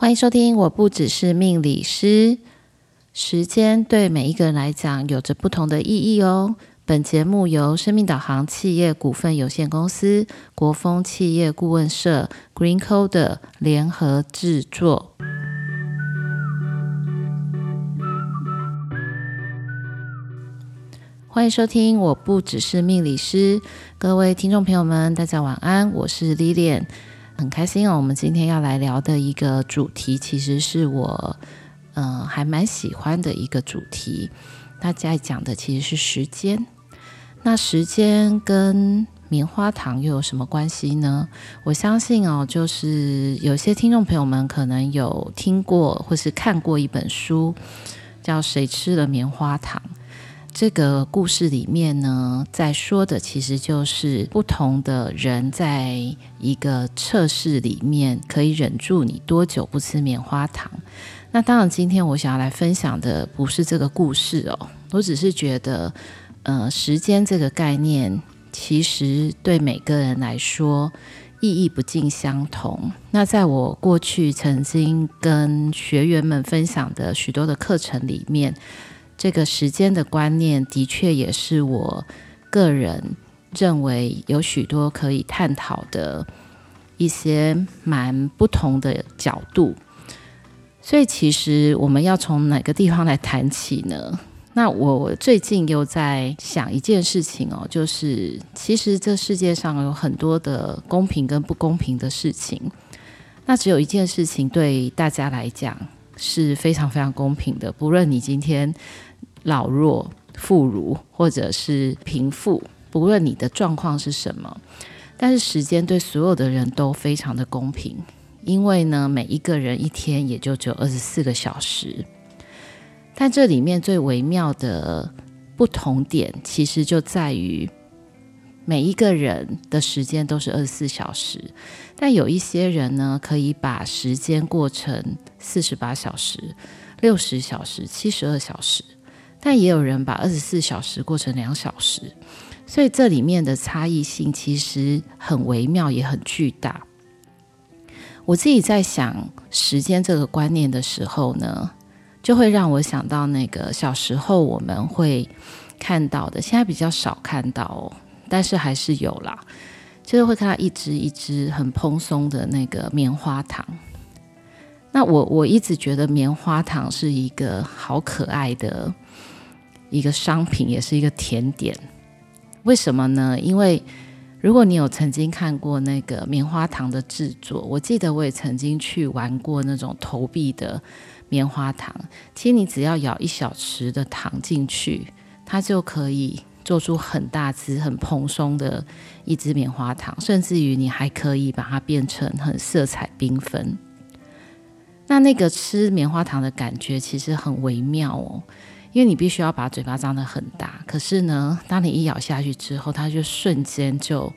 欢迎收听，我不只是命理师。时间对每一个人来讲有着不同的意义哦。本节目由生命导航企业股份有限公司、国风企业顾问社、GreenCoder 联合制作。欢迎收听，我不只是命理师。各位听众朋友们，大家晚安，我是 Lilian。很开心哦，我们今天要来聊的一个主题，其实是我嗯、呃、还蛮喜欢的一个主题。大家讲的其实是时间。那时间跟棉花糖又有什么关系呢？我相信哦，就是有些听众朋友们可能有听过或是看过一本书，叫《谁吃了棉花糖》。这个故事里面呢，在说的其实就是不同的人在一个测试里面可以忍住你多久不吃棉花糖。那当然，今天我想要来分享的不是这个故事哦，我只是觉得，呃，时间这个概念其实对每个人来说意义不尽相同。那在我过去曾经跟学员们分享的许多的课程里面。这个时间的观念的确也是我个人认为有许多可以探讨的一些蛮不同的角度，所以其实我们要从哪个地方来谈起呢？那我最近又在想一件事情哦，就是其实这世界上有很多的公平跟不公平的事情，那只有一件事情对大家来讲是非常非常公平的，不论你今天。老弱妇孺，或者是贫富，不论你的状况是什么，但是时间对所有的人都非常的公平，因为呢，每一个人一天也就只有二十四个小时。但这里面最微妙的不同点，其实就在于每一个人的时间都是二十四小时，但有一些人呢，可以把时间过成四十八小时、六十小时、七十二小时。但也有人把二十四小时过成两小时，所以这里面的差异性其实很微妙，也很巨大。我自己在想时间这个观念的时候呢，就会让我想到那个小时候我们会看到的，现在比较少看到哦，但是还是有啦，就是会看到一只一只很蓬松的那个棉花糖。那我我一直觉得棉花糖是一个好可爱的。一个商品，也是一个甜点，为什么呢？因为如果你有曾经看过那个棉花糖的制作，我记得我也曾经去玩过那种投币的棉花糖。其实你只要舀一小匙的糖进去，它就可以做出很大只、很蓬松的一只棉花糖，甚至于你还可以把它变成很色彩缤纷。那那个吃棉花糖的感觉其实很微妙哦。因为你必须要把嘴巴张得很大，可是呢，当你一咬下去之后，它就瞬间就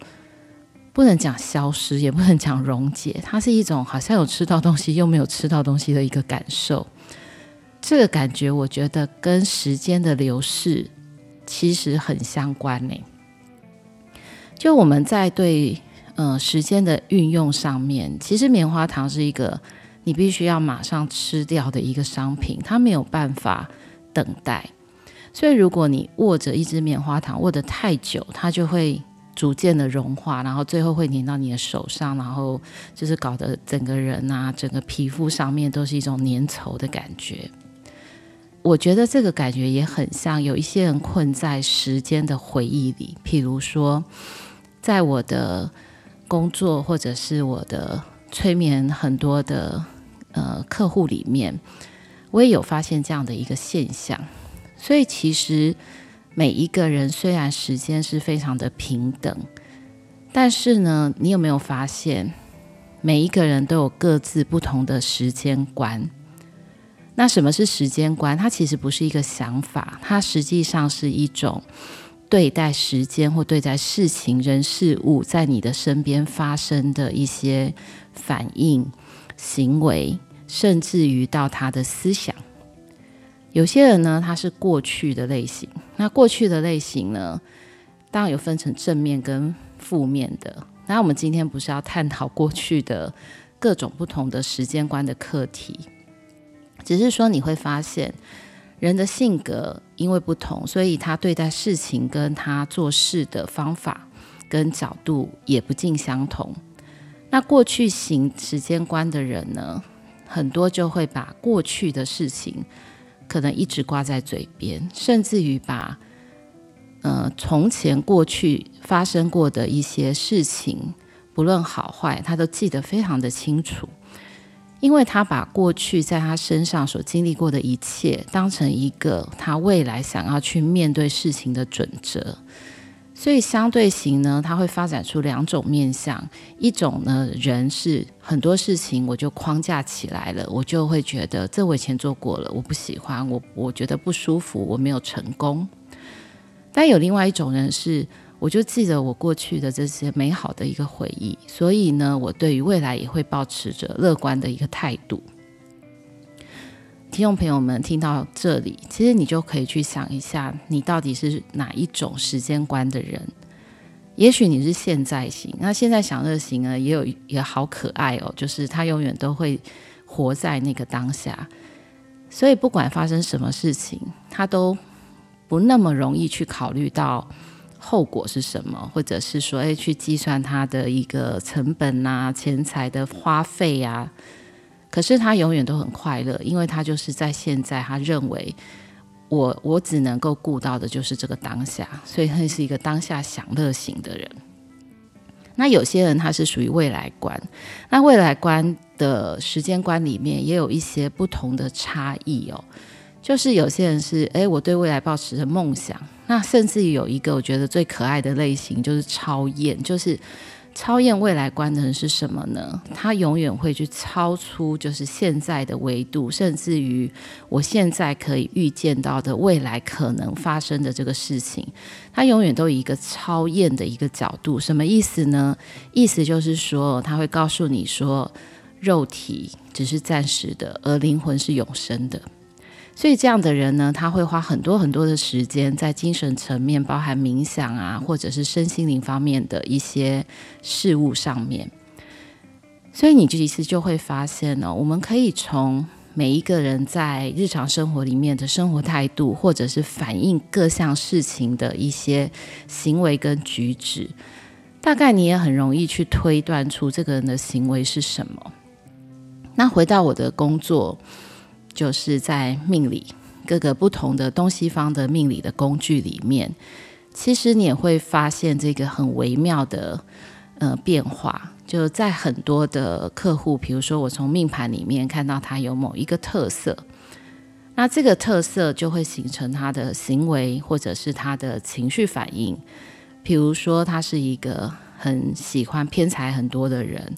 不能讲消失，也不能讲溶解，它是一种好像有吃到东西又没有吃到东西的一个感受。这个感觉，我觉得跟时间的流逝其实很相关呢。就我们在对呃时间的运用上面，其实棉花糖是一个你必须要马上吃掉的一个商品，它没有办法。等待，所以如果你握着一支棉花糖握得太久，它就会逐渐的融化，然后最后会粘到你的手上，然后就是搞得整个人啊，整个皮肤上面都是一种粘稠的感觉。我觉得这个感觉也很像有一些人困在时间的回忆里，譬如说，在我的工作或者是我的催眠很多的呃客户里面。我也有发现这样的一个现象，所以其实每一个人虽然时间是非常的平等，但是呢，你有没有发现每一个人都有各自不同的时间观？那什么是时间观？它其实不是一个想法，它实际上是一种对待时间或对待事情、人、事物在你的身边发生的一些反应、行为。甚至于到他的思想，有些人呢，他是过去的类型。那过去的类型呢，当然有分成正面跟负面的。那我们今天不是要探讨过去的各种不同的时间观的课题。只是说你会发现，人的性格因为不同，所以他对待事情跟他做事的方法跟角度也不尽相同。那过去型时间观的人呢，很多就会把过去的事情可能一直挂在嘴边，甚至于把呃从前过去发生过的一些事情，不论好坏，他都记得非常的清楚，因为他把过去在他身上所经历过的一切当成一个他未来想要去面对事情的准则。所以相对型呢，它会发展出两种面向，一种呢，人是很多事情我就框架起来了，我就会觉得这我以前做过了，我不喜欢，我我觉得不舒服，我没有成功。但有另外一种人是，我就记得我过去的这些美好的一个回忆，所以呢，我对于未来也会保持着乐观的一个态度。听众朋友们听到这里，其实你就可以去想一下，你到底是哪一种时间观的人？也许你是现在型，那现在享乐型呢，也有也好可爱哦，就是他永远都会活在那个当下，所以不管发生什么事情，他都不那么容易去考虑到后果是什么，或者是说，哎，去计算他的一个成本啊、钱财的花费呀、啊。可是他永远都很快乐，因为他就是在现在，他认为我我只能够顾到的就是这个当下，所以他是一个当下享乐型的人。那有些人他是属于未来观，那未来观的时间观里面也有一些不同的差异哦。就是有些人是诶，我对未来抱持着梦想，那甚至有一个我觉得最可爱的类型就是超验，就是。超验未来观的人是什么呢？他永远会去超出就是现在的维度，甚至于我现在可以预见到的未来可能发生的这个事情，他永远都以一个超验的一个角度。什么意思呢？意思就是说，他会告诉你说，肉体只是暂时的，而灵魂是永生的。所以这样的人呢，他会花很多很多的时间在精神层面，包含冥想啊，或者是身心灵方面的一些事物上面。所以你其实就会发现呢，我们可以从每一个人在日常生活里面的生活态度，或者是反映各项事情的一些行为跟举止，大概你也很容易去推断出这个人的行为是什么。那回到我的工作。就是在命理各个不同的东西方的命理的工具里面，其实你也会发现这个很微妙的呃变化。就在很多的客户，比如说我从命盘里面看到他有某一个特色，那这个特色就会形成他的行为或者是他的情绪反应。比如说他是一个很喜欢偏财很多的人。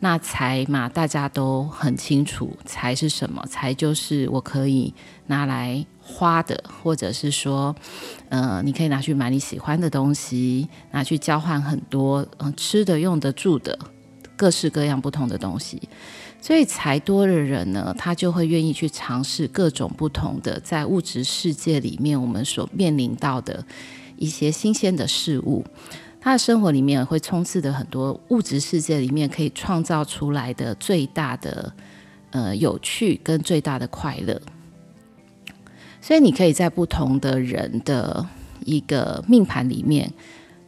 那财嘛，大家都很清楚，财是什么？财就是我可以拿来花的，或者是说，呃，你可以拿去买你喜欢的东西，拿去交换很多，嗯、呃，吃的、用的、住的，各式各样不同的东西。所以财多的人呢，他就会愿意去尝试各种不同的，在物质世界里面我们所面临到的一些新鲜的事物。他的生活里面会充斥着很多物质世界里面可以创造出来的最大的呃有趣跟最大的快乐，所以你可以在不同的人的一个命盘里面，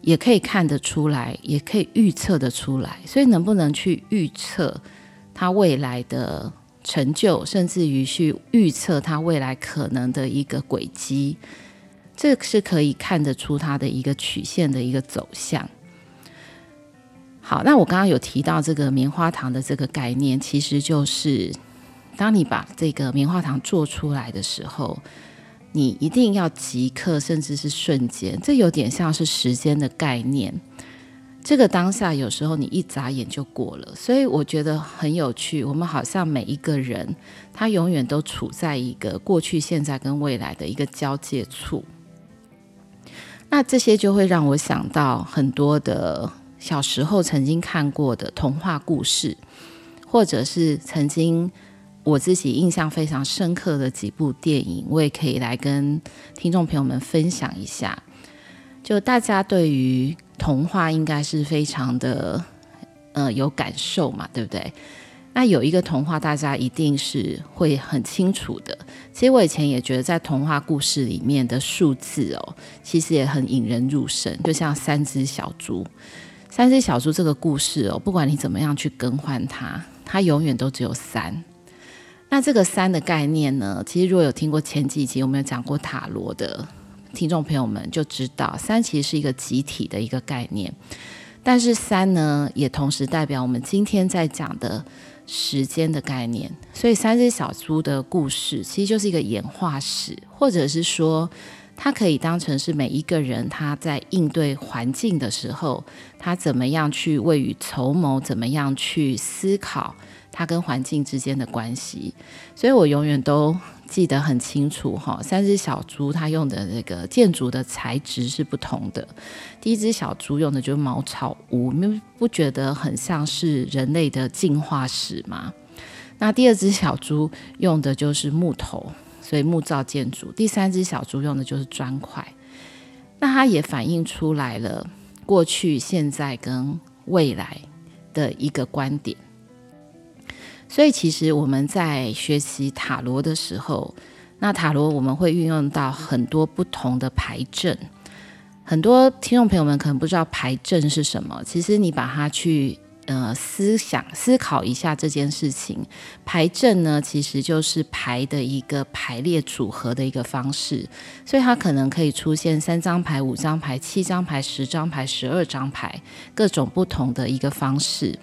也可以看得出来，也可以预测得出来。所以能不能去预测他未来的成就，甚至于去预测他未来可能的一个轨迹？这是可以看得出它的一个曲线的一个走向。好，那我刚刚有提到这个棉花糖的这个概念，其实就是当你把这个棉花糖做出来的时候，你一定要即刻，甚至是瞬间，这有点像是时间的概念。这个当下有时候你一眨眼就过了，所以我觉得很有趣。我们好像每一个人，他永远都处在一个过去、现在跟未来的一个交界处。那这些就会让我想到很多的小时候曾经看过的童话故事，或者是曾经我自己印象非常深刻的几部电影，我也可以来跟听众朋友们分享一下。就大家对于童话应该是非常的呃有感受嘛，对不对？那有一个童话，大家一定是会很清楚的。其实我以前也觉得，在童话故事里面的数字哦，其实也很引人入胜。就像三只小猪，三只小猪这个故事哦，不管你怎么样去更换它，它永远都只有三。那这个三的概念呢，其实如果有听过前几集，我们有讲过塔罗的听众朋友们就知道，三其实是一个集体的一个概念。但是三呢，也同时代表我们今天在讲的时间的概念。所以三只小猪的故事其实就是一个演化史，或者是说，它可以当成是每一个人他在应对环境的时候，他怎么样去未雨绸缪，怎么样去思考他跟环境之间的关系。所以我永远都。记得很清楚哈，三只小猪它用的那个建筑的材质是不同的。第一只小猪用的就是茅草屋，你们不觉得很像是人类的进化史吗？那第二只小猪用的就是木头，所以木造建筑。第三只小猪用的就是砖块。那它也反映出来了过去、现在跟未来的一个观点。所以，其实我们在学习塔罗的时候，那塔罗我们会运用到很多不同的牌阵。很多听众朋友们可能不知道牌阵是什么，其实你把它去呃思想思考一下这件事情。牌阵呢，其实就是牌的一个排列组合的一个方式，所以它可能可以出现三张牌、五张牌、七张牌、十张牌、十二张牌，各种不同的一个方式。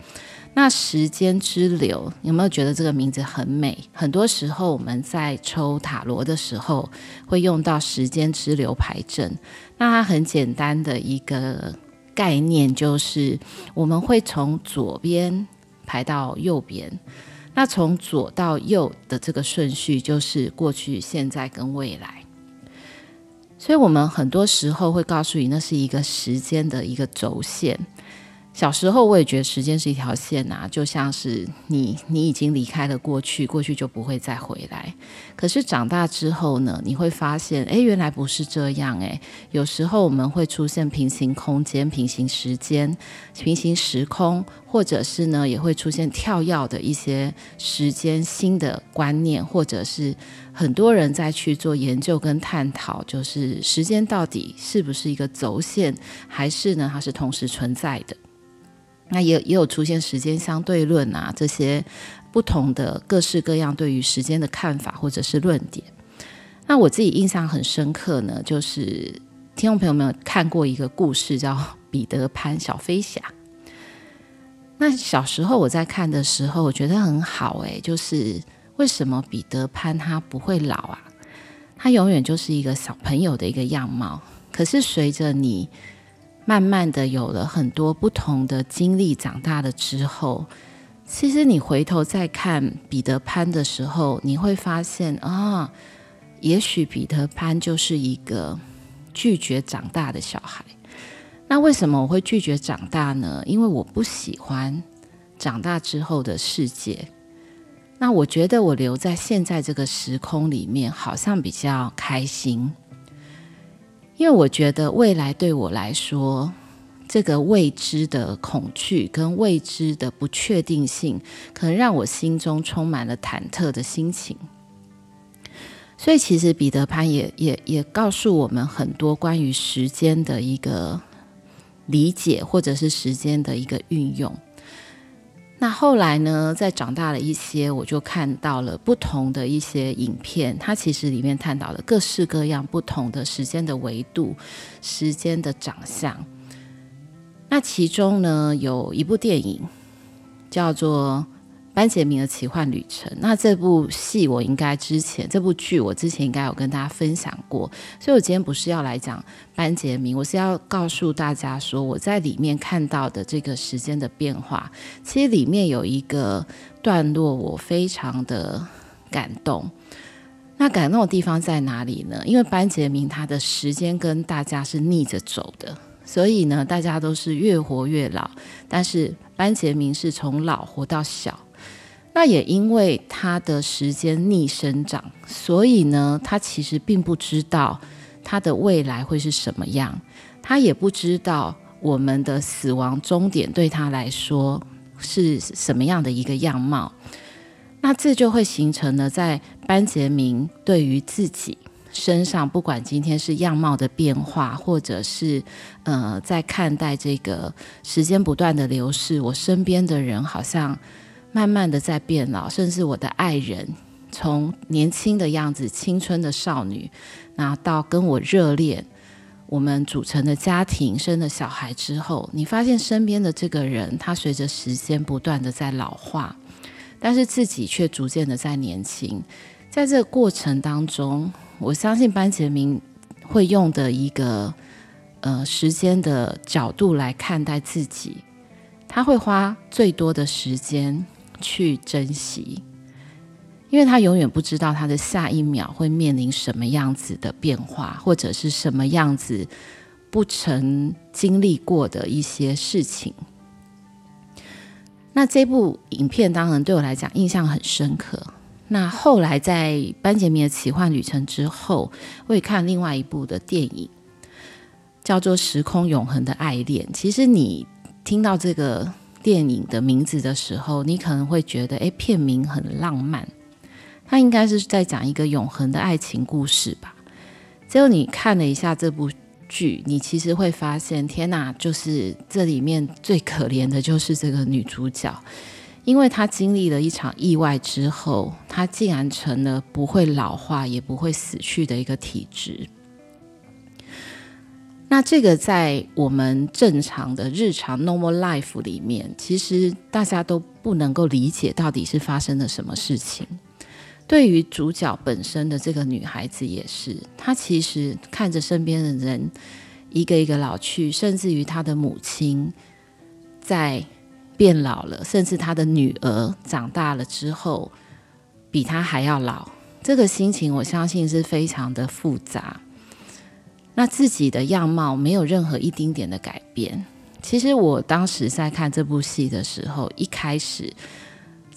那时间之流，有没有觉得这个名字很美？很多时候我们在抽塔罗的时候，会用到时间之流牌阵。那它很简单的一个概念就是，我们会从左边排到右边。那从左到右的这个顺序，就是过去、现在跟未来。所以我们很多时候会告诉你，那是一个时间的一个轴线。小时候我也觉得时间是一条线啊，就像是你你已经离开了过去，过去就不会再回来。可是长大之后呢，你会发现，诶，原来不是这样诶，有时候我们会出现平行空间、平行时间、平行时空，或者是呢，也会出现跳跃的一些时间新的观念，或者是很多人在去做研究跟探讨，就是时间到底是不是一个轴线，还是呢，它是同时存在的。那也也有出现时间相对论啊，这些不同的各式各样对于时间的看法或者是论点。那我自己印象很深刻呢，就是听众朋友们看过一个故事叫《彼得潘小飞侠》。那小时候我在看的时候，我觉得很好诶，就是为什么彼得潘他不会老啊？他永远就是一个小朋友的一个样貌。可是随着你。慢慢的有了很多不同的经历，长大了之后，其实你回头再看彼得潘的时候，你会发现啊，也许彼得潘就是一个拒绝长大的小孩。那为什么我会拒绝长大呢？因为我不喜欢长大之后的世界。那我觉得我留在现在这个时空里面，好像比较开心。因为我觉得未来对我来说，这个未知的恐惧跟未知的不确定性，可能让我心中充满了忐忑的心情。所以，其实彼得潘也也也告诉我们很多关于时间的一个理解，或者是时间的一个运用。那后来呢，在长大了一些，我就看到了不同的一些影片，它其实里面探讨了各式各样不同的时间的维度、时间的长相。那其中呢，有一部电影叫做。班杰明的奇幻旅程。那这部戏我应该之前，这部剧我之前应该有跟大家分享过，所以我今天不是要来讲班杰明，我是要告诉大家说，我在里面看到的这个时间的变化，其实里面有一个段落我非常的感动。那感动的地方在哪里呢？因为班杰明他的时间跟大家是逆着走的，所以呢，大家都是越活越老，但是班杰明是从老活到小。那也因为他的时间逆生长，所以呢，他其实并不知道他的未来会是什么样，他也不知道我们的死亡终点对他来说是什么样的一个样貌。那这就会形成了在班杰明对于自己身上，不管今天是样貌的变化，或者是呃，在看待这个时间不断的流逝，我身边的人好像慢慢的在变老，甚至我的爱人从年轻的样子、青春的少女，那到跟我热恋，我们组成的家庭、生了小孩之后，你发现身边的这个人，他随着时间不断的在老化，但是自己却逐渐的在年轻，在这个过程当中。我相信班杰明会用的一个呃时间的角度来看待自己，他会花最多的时间去珍惜，因为他永远不知道他的下一秒会面临什么样子的变化，或者是什么样子不曾经历过的一些事情。那这部影片当然对我来讲印象很深刻。那后来在班杰明的奇幻旅程之后，我也看另外一部的电影，叫做《时空永恒的爱恋》。其实你听到这个电影的名字的时候，你可能会觉得，诶，片名很浪漫，它应该是在讲一个永恒的爱情故事吧？结果你看了一下这部剧，你其实会发现，天哪，就是这里面最可怜的就是这个女主角。因为她经历了一场意外之后，她竟然成了不会老化也不会死去的一个体质。那这个在我们正常的日常 normal life 里面，其实大家都不能够理解到底是发生了什么事情。对于主角本身的这个女孩子也是，她其实看着身边的人一个一个老去，甚至于她的母亲在。变老了，甚至她的女儿长大了之后，比她还要老。这个心情，我相信是非常的复杂。那自己的样貌没有任何一丁点的改变。其实我当时在看这部戏的时候，一开始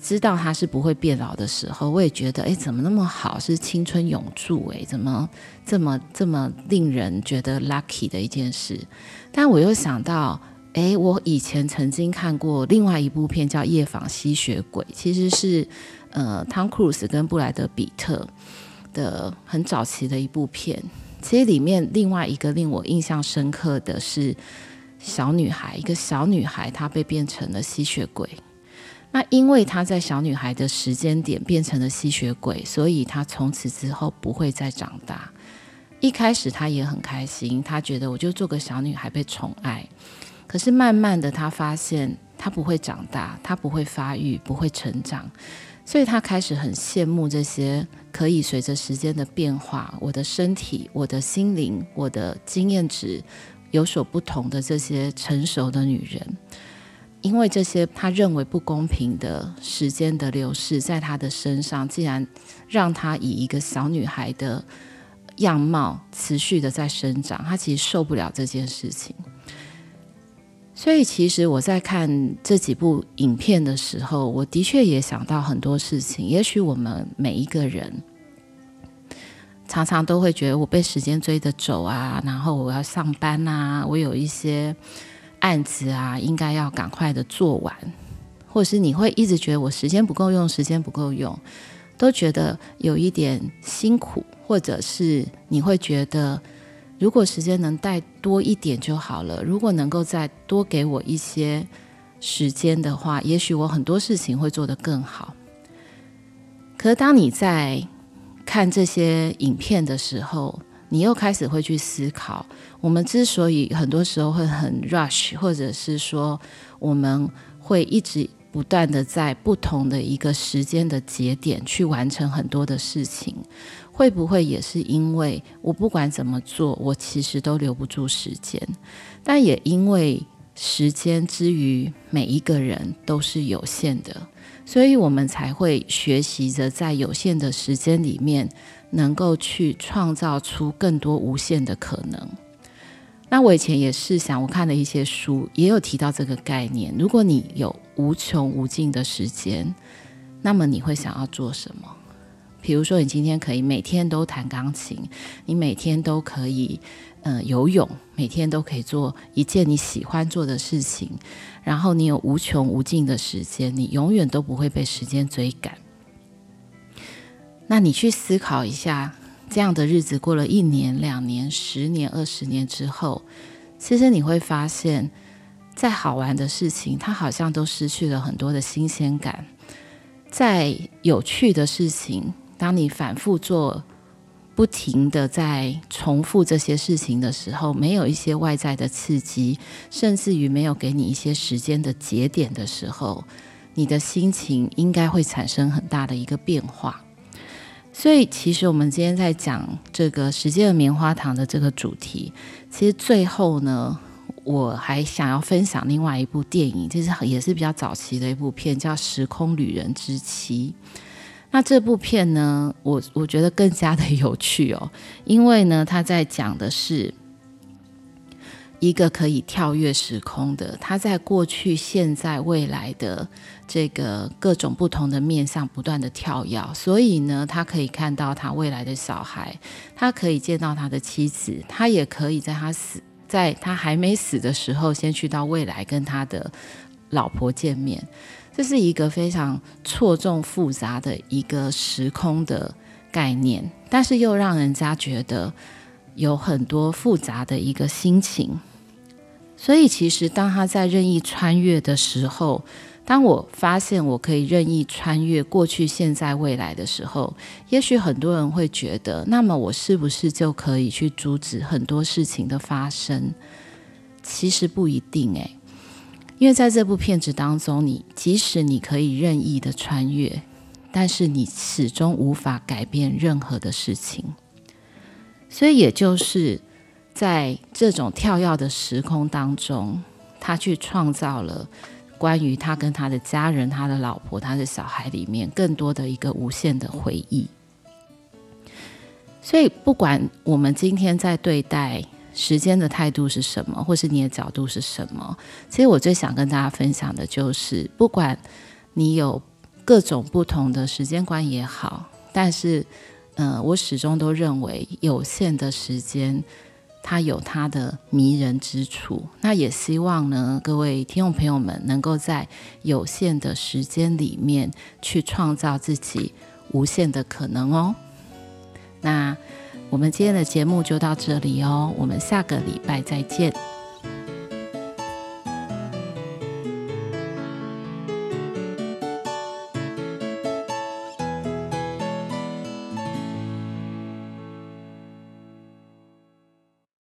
知道他是不会变老的时候，我也觉得，哎，怎么那么好，是青春永驻？哎，怎么这么这么令人觉得 lucky 的一件事？但我又想到。诶，我以前曾经看过另外一部片叫《夜访吸血鬼》，其实是呃汤·克鲁斯跟布莱德·彼特的很早期的一部片。其实里面另外一个令我印象深刻的是小女孩，一个小女孩她被变成了吸血鬼。那因为她在小女孩的时间点变成了吸血鬼，所以她从此之后不会再长大。一开始她也很开心，她觉得我就做个小女孩被宠爱。可是慢慢的，她发现他不会长大，他不会发育，不会成长，所以他开始很羡慕这些可以随着时间的变化，我的身体、我的心灵、我的经验值有所不同的这些成熟的女人，因为这些他认为不公平的时间的流逝，在他的身上，竟然让他以一个小女孩的样貌持续的在生长，他其实受不了这件事情。所以，其实我在看这几部影片的时候，我的确也想到很多事情。也许我们每一个人常常都会觉得，我被时间追着走啊，然后我要上班啊，我有一些案子啊，应该要赶快的做完，或是你会一直觉得我时间不够用，时间不够用，都觉得有一点辛苦，或者是你会觉得。如果时间能带多一点就好了。如果能够再多给我一些时间的话，也许我很多事情会做得更好。可是当你在看这些影片的时候，你又开始会去思考：我们之所以很多时候会很 rush，或者是说我们会一直不断地在不同的一个时间的节点去完成很多的事情。会不会也是因为我不管怎么做，我其实都留不住时间，但也因为时间之于每一个人都是有限的，所以我们才会学习着在有限的时间里面，能够去创造出更多无限的可能。那我以前也是想，我看了一些书，也有提到这个概念。如果你有无穷无尽的时间，那么你会想要做什么？比如说，你今天可以每天都弹钢琴，你每天都可以呃游泳，每天都可以做一件你喜欢做的事情，然后你有无穷无尽的时间，你永远都不会被时间追赶。那你去思考一下，这样的日子过了一年、两年、十年、二十年之后，其实你会发现，再好玩的事情，它好像都失去了很多的新鲜感；再有趣的事情，当你反复做、不停地在重复这些事情的时候，没有一些外在的刺激，甚至于没有给你一些时间的节点的时候，你的心情应该会产生很大的一个变化。所以，其实我们今天在讲这个时间的棉花糖的这个主题，其实最后呢，我还想要分享另外一部电影，其实也是比较早期的一部片，叫《时空旅人之妻》。那这部片呢，我我觉得更加的有趣哦，因为呢，他在讲的是。一个可以跳跃时空的，他在过去、现在、未来的这个各种不同的面上不断的跳跃，所以呢，他可以看到他未来的小孩，他可以见到他的妻子，他也可以在他死，在他还没死的时候，先去到未来跟他的老婆见面。这是一个非常错综复杂的一个时空的概念，但是又让人家觉得有很多复杂的一个心情。所以，其实当他在任意穿越的时候，当我发现我可以任意穿越过去、现在、未来的时候，也许很多人会觉得，那么我是不是就可以去阻止很多事情的发生？其实不一定诶，因为在这部片子当中，你即使你可以任意的穿越，但是你始终无法改变任何的事情。所以，也就是。在这种跳跃的时空当中，他去创造了关于他跟他的家人、他的老婆、他的小孩里面更多的一个无限的回忆。所以，不管我们今天在对待时间的态度是什么，或是你的角度是什么，其实我最想跟大家分享的就是，不管你有各种不同的时间观也好，但是，嗯、我始终都认为有限的时间。它有它的迷人之处，那也希望呢，各位听众朋友们能够在有限的时间里面去创造自己无限的可能哦。那我们今天的节目就到这里哦，我们下个礼拜再见。